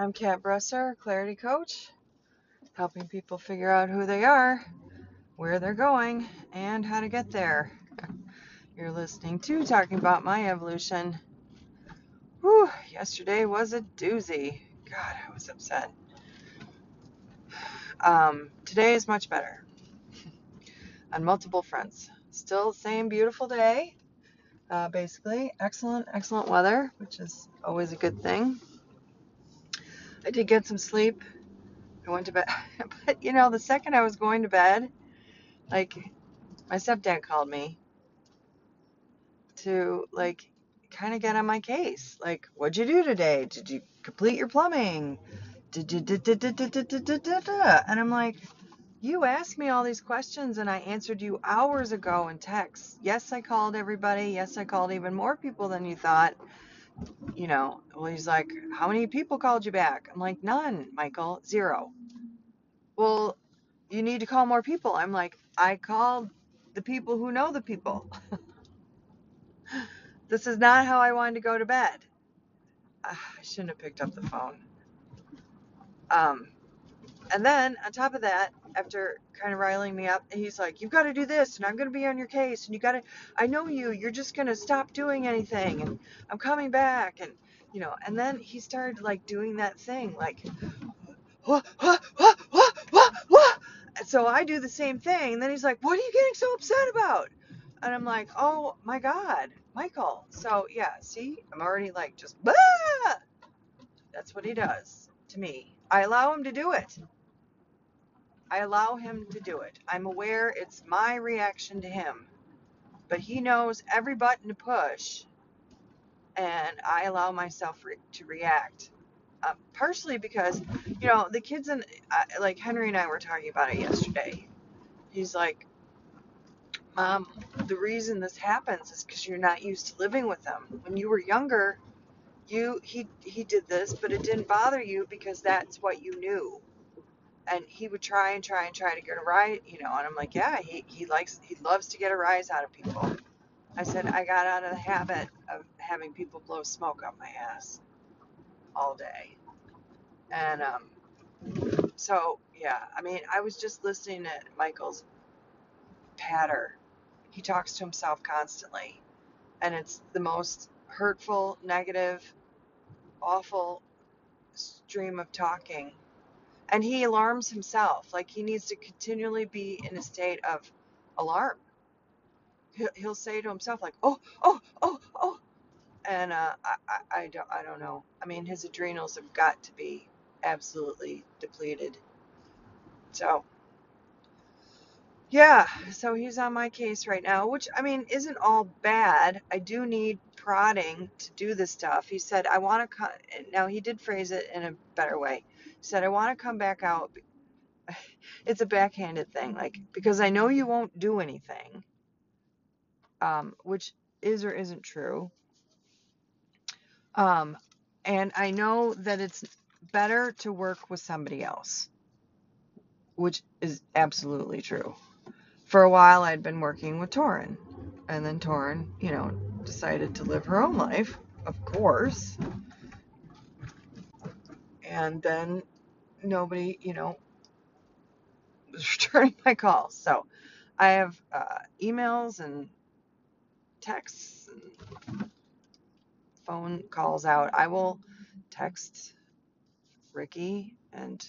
I'm Kat Bresser, Clarity Coach, helping people figure out who they are, where they're going, and how to get there. You're listening to Talking About My Evolution. Whew, yesterday was a doozy. God, I was upset. Um, today is much better on multiple fronts. Still the same beautiful day. Uh, basically, excellent, excellent weather, which is always a good thing. I did get some sleep. I went to bed, but you know, the second I was going to bed, like my stepdad called me to like kind of get on my case. Like, what'd you do today? Did you complete your plumbing? And I'm like, you asked me all these questions and I answered you hours ago in text. Yes, I called everybody. Yes, I called even more people than you thought. You know, well, he's like, how many people called you back? I'm like, none, Michael, zero. Well, you need to call more people. I'm like, I called the people who know the people. this is not how I wanted to go to bed. Uh, I shouldn't have picked up the phone. Um, and then on top of that, after kind of riling me up, he's like, "You've got to do this, and I'm going to be on your case, and you got to. I know you. You're just going to stop doing anything, and I'm coming back, and you know." And then he started like doing that thing, like, "What, what, what, what, what, what?" And so I do the same thing, and then he's like, "What are you getting so upset about?" And I'm like, "Oh my God, Michael." So yeah, see, I'm already like just, bah! that's what he does to me. I allow him to do it. I allow him to do it. I'm aware it's my reaction to him, but he knows every button to push, and I allow myself re- to react. Um, partially because, you know, the kids and uh, like Henry and I were talking about it yesterday. He's like, Mom, the reason this happens is because you're not used to living with them. When you were younger, you he he did this, but it didn't bother you because that's what you knew and he would try and try and try to get a rise, you know, and I'm like, yeah, he, he likes, he loves to get a rise out of people. I said, I got out of the habit of having people blow smoke up my ass all day. And, um, so yeah, I mean, I was just listening to Michael's patter. He talks to himself constantly, and it's the most hurtful, negative, awful stream of talking and he alarms himself like he needs to continually be in a state of alarm. He'll, say to himself like oh oh oh oh. And uh, I, I, I don't I don't know. I mean his adrenals have got to be absolutely depleted. So yeah so he's on my case right now which I mean isn't all bad. I do need prodding to do this stuff. He said I want to cut now he did phrase it in a better way said, I want to come back out. It's a backhanded thing, like, because I know you won't do anything, um, which is or isn't true. Um, and I know that it's better to work with somebody else, which is absolutely true. For a while, I'd been working with Torin, and then Torin, you know, decided to live her own life, of course. And then nobody, you know, was returning my calls. So I have uh, emails and texts and phone calls out. I will text Ricky and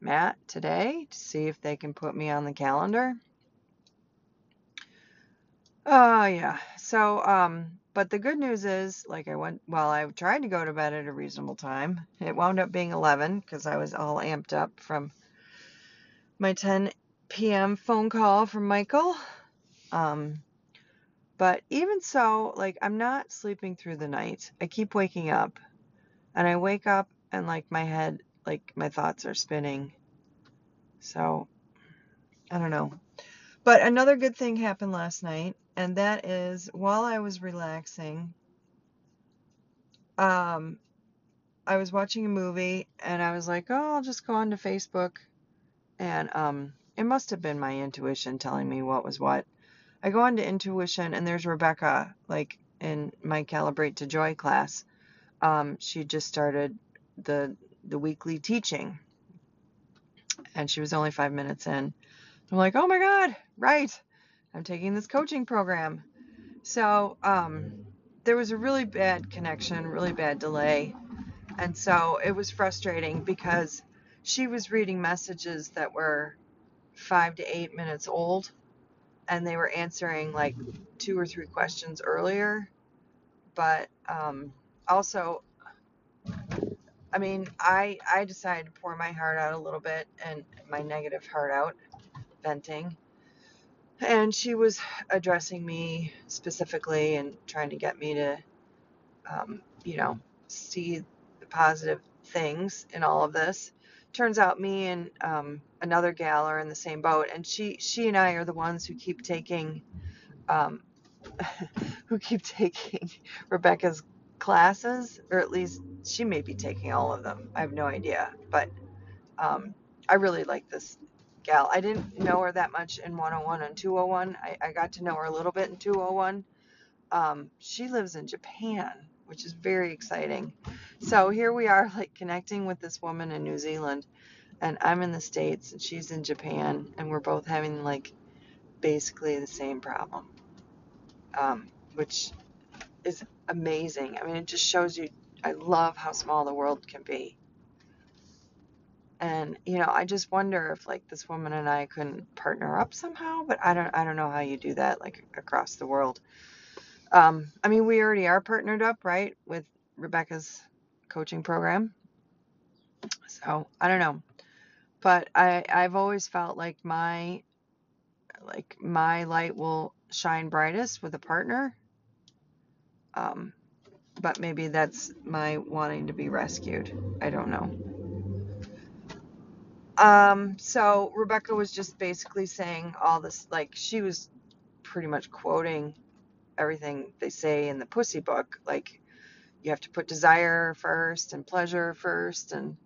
Matt today to see if they can put me on the calendar. Oh, uh, yeah. So, um, but the good news is, like I went, well, I tried to go to bed at a reasonable time. It wound up being 11 because I was all amped up from my 10 p.m. phone call from Michael. Um, but even so, like I'm not sleeping through the night. I keep waking up, and I wake up and like my head, like my thoughts are spinning. So I don't know. But another good thing happened last night and that is while I was relaxing, um, I was watching a movie and I was like, oh, I'll just go onto Facebook. And um, it must have been my intuition telling me what was what. I go onto intuition and there's Rebecca, like in my Calibrate to Joy class. Um, she just started the the weekly teaching. And she was only five minutes in. I'm like, oh my God, right. I'm taking this coaching program. So um, there was a really bad connection, really bad delay. And so it was frustrating because she was reading messages that were five to eight minutes old and they were answering like two or three questions earlier. But um, also, I mean, I I decided to pour my heart out a little bit and my negative heart out, venting. And she was addressing me specifically and trying to get me to, um, you know, see the positive things in all of this. Turns out me and um, another gal are in the same boat, and she she and I are the ones who keep taking, um, who keep taking Rebecca's classes, or at least she may be taking all of them. I have no idea, but um, I really like this gal. I didn't know her that much in 101 and 201. I, I got to know her a little bit in 201. Um, she lives in Japan, which is very exciting. So here we are, like connecting with this woman in New Zealand, and I'm in the States and she's in Japan, and we're both having like basically the same problem, um, which is amazing. I mean, it just shows you. I love how small the world can be. And you know, I just wonder if like this woman and I couldn't partner up somehow, but I don't I don't know how you do that like across the world. Um, I mean, we already are partnered up, right, with Rebecca's coaching program. So I don't know, but I I've always felt like my like my light will shine brightest with a partner. Um, but maybe that's my wanting to be rescued. I don't know. Um, so Rebecca was just basically saying all this, like she was pretty much quoting everything they say in the pussy book. Like you have to put desire first and pleasure first, and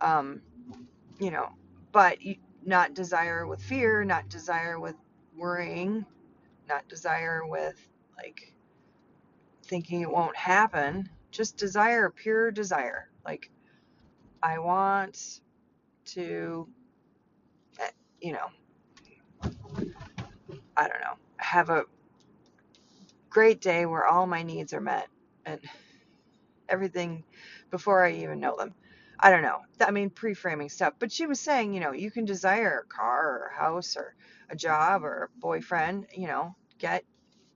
um, you know, but you, not desire with fear, not desire with worrying, not desire with like thinking it won't happen. Just desire, pure desire. Like I want to, eh, you know, I don't know, have a great day where all my needs are met and everything before I even know them. I don't know. I mean, pre framing stuff. But she was saying, you know, you can desire a car or a house or a job or a boyfriend, you know, get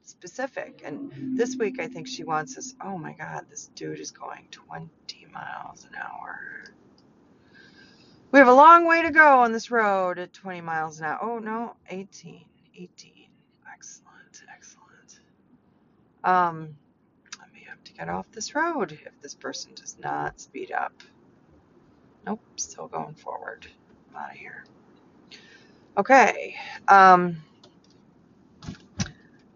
specific. And this week, I think she wants us. Oh my God, this dude is going 20 miles an hour. We have a long way to go on this road at 20 miles an hour. Oh no, 18, 18. Excellent, excellent. Um, I may have to get off this road if this person does not speed up. Nope, still going forward. I'm out of here. Okay. Um,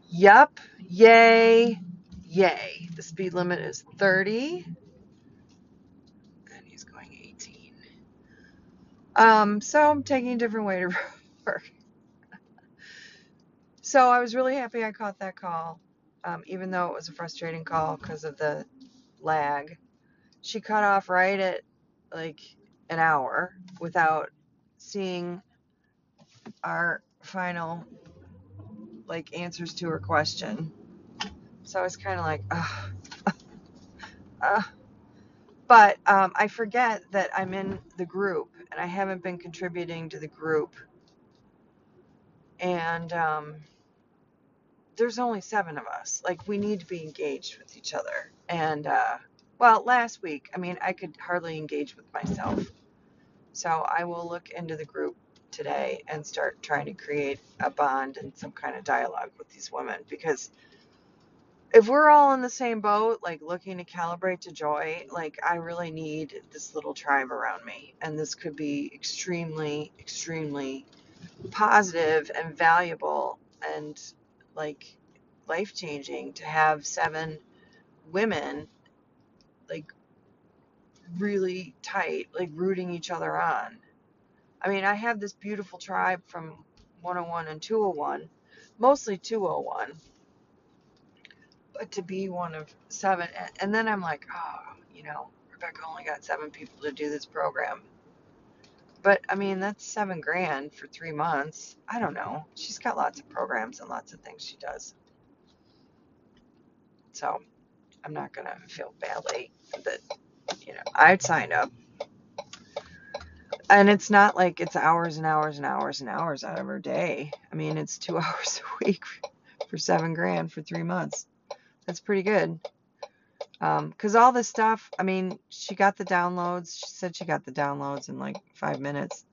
yep. Yay. Yay. The speed limit is 30. And he's going 18. Um, so I'm taking a different way to work. So I was really happy I caught that call, um, even though it was a frustrating call because of the lag. She cut off right at like an hour without seeing our final like answers to her question. So I was kind of like, ah, uh, but um, I forget that I'm in the group and I haven't been contributing to the group. And um, there's only seven of us. Like we need to be engaged with each other. And uh, well, last week, I mean, I could hardly engage with myself. So I will look into the group today and start trying to create a bond and some kind of dialogue with these women because if we're all in the same boat, like looking to calibrate to joy, like I really need this little tribe around me. And this could be extremely, extremely positive and valuable and like life changing to have seven women like really tight, like rooting each other on. I mean, I have this beautiful tribe from 101 and 201, mostly 201, but to be one of seven, and then I'm like, oh, you know, Rebecca only got seven people to do this program. But I mean, that's seven grand for three months. I don't know. She's got lots of programs and lots of things she does. So I'm not going to feel badly that, you know, I'd signed up. And it's not like it's hours and hours and hours and hours out of her day. I mean, it's two hours a week for seven grand for three months. That's pretty good. Because um, all this stuff, I mean, she got the downloads. She said she got the downloads in like five minutes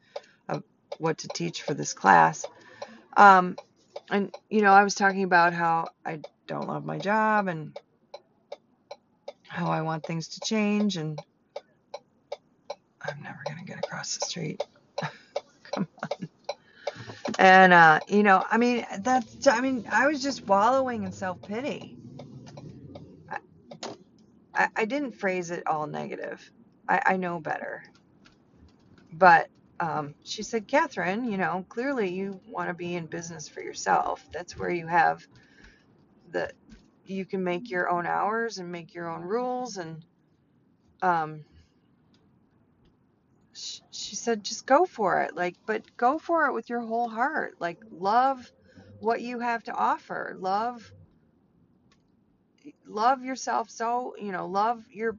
of what to teach for this class. Um, and, you know, I was talking about how I don't love my job and how I want things to change. And I'm never going to get across the street. Come on. And, uh, you know, I mean, that's, I mean, I was just wallowing in self pity I, I didn't phrase it all negative. I, I know better. But um, she said, Catherine, you know, clearly you want to be in business for yourself. That's where you have the, you can make your own hours and make your own rules. And um, she, she said, just go for it. Like, but go for it with your whole heart. Like, love what you have to offer. Love love yourself so you know love your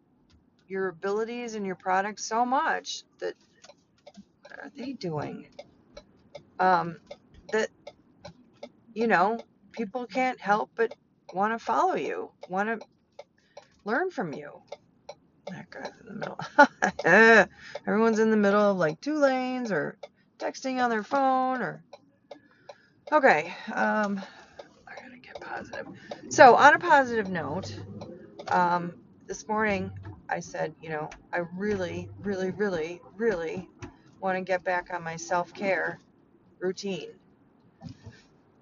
your abilities and your products so much that what are they doing? Um that you know people can't help but want to follow you want to learn from you. That guy's in the middle everyone's in the middle of like two lanes or texting on their phone or okay um positive. So, on a positive note, um, this morning I said, you know, I really, really, really, really want to get back on my self care routine.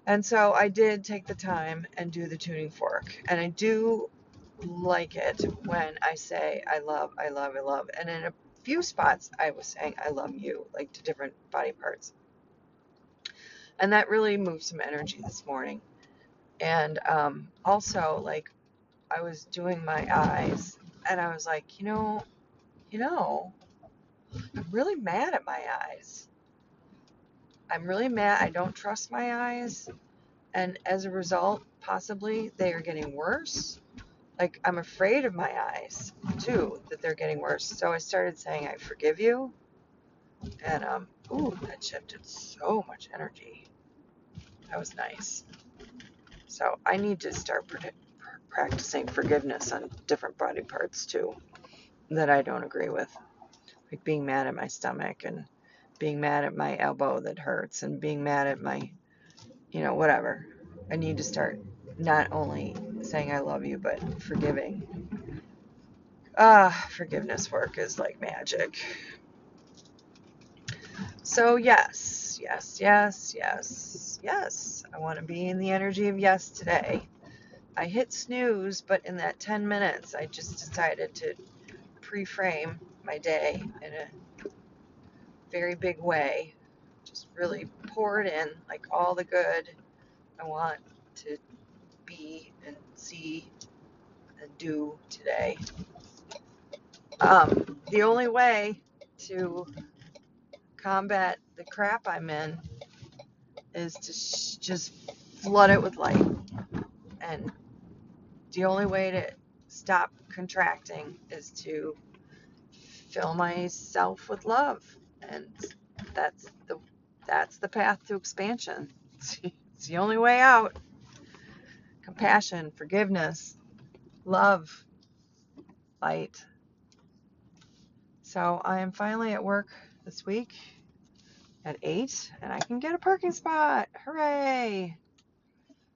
And so I did take the time and do the tuning fork. And I do like it when I say, I love, I love, I love. And in a few spots, I was saying, I love you, like to different body parts. And that really moved some energy this morning. And um, also, like, I was doing my eyes, and I was like, you know, you know, I'm really mad at my eyes. I'm really mad. I don't trust my eyes. And as a result, possibly they are getting worse. Like, I'm afraid of my eyes, too, that they're getting worse. So I started saying, I forgive you. And, um, ooh, that shifted so much energy. That was nice. So I need to start practicing forgiveness on different body parts too that I don't agree with. Like being mad at my stomach and being mad at my elbow that hurts and being mad at my, you know, whatever. I need to start not only saying I love you, but forgiving. Ah, forgiveness work is like magic. So, yes, yes, yes, yes, yes. I want to be in the energy of yes today. I hit snooze, but in that 10 minutes, I just decided to pre frame my day in a very big way. Just really pour it in, like all the good I want to be and see and do today. Um, the only way to combat the crap I'm in is to sh- just flood it with light. And the only way to stop contracting is to fill myself with love. And that's the that's the path to expansion. It's the only way out. Compassion, forgiveness, love, light. So I am finally at work this week at 8 and I can get a parking spot. Hooray!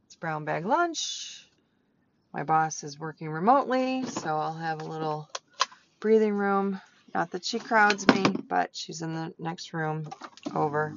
It's brown bag lunch. My boss is working remotely, so I'll have a little breathing room. Not that she crowds me, but she's in the next room over.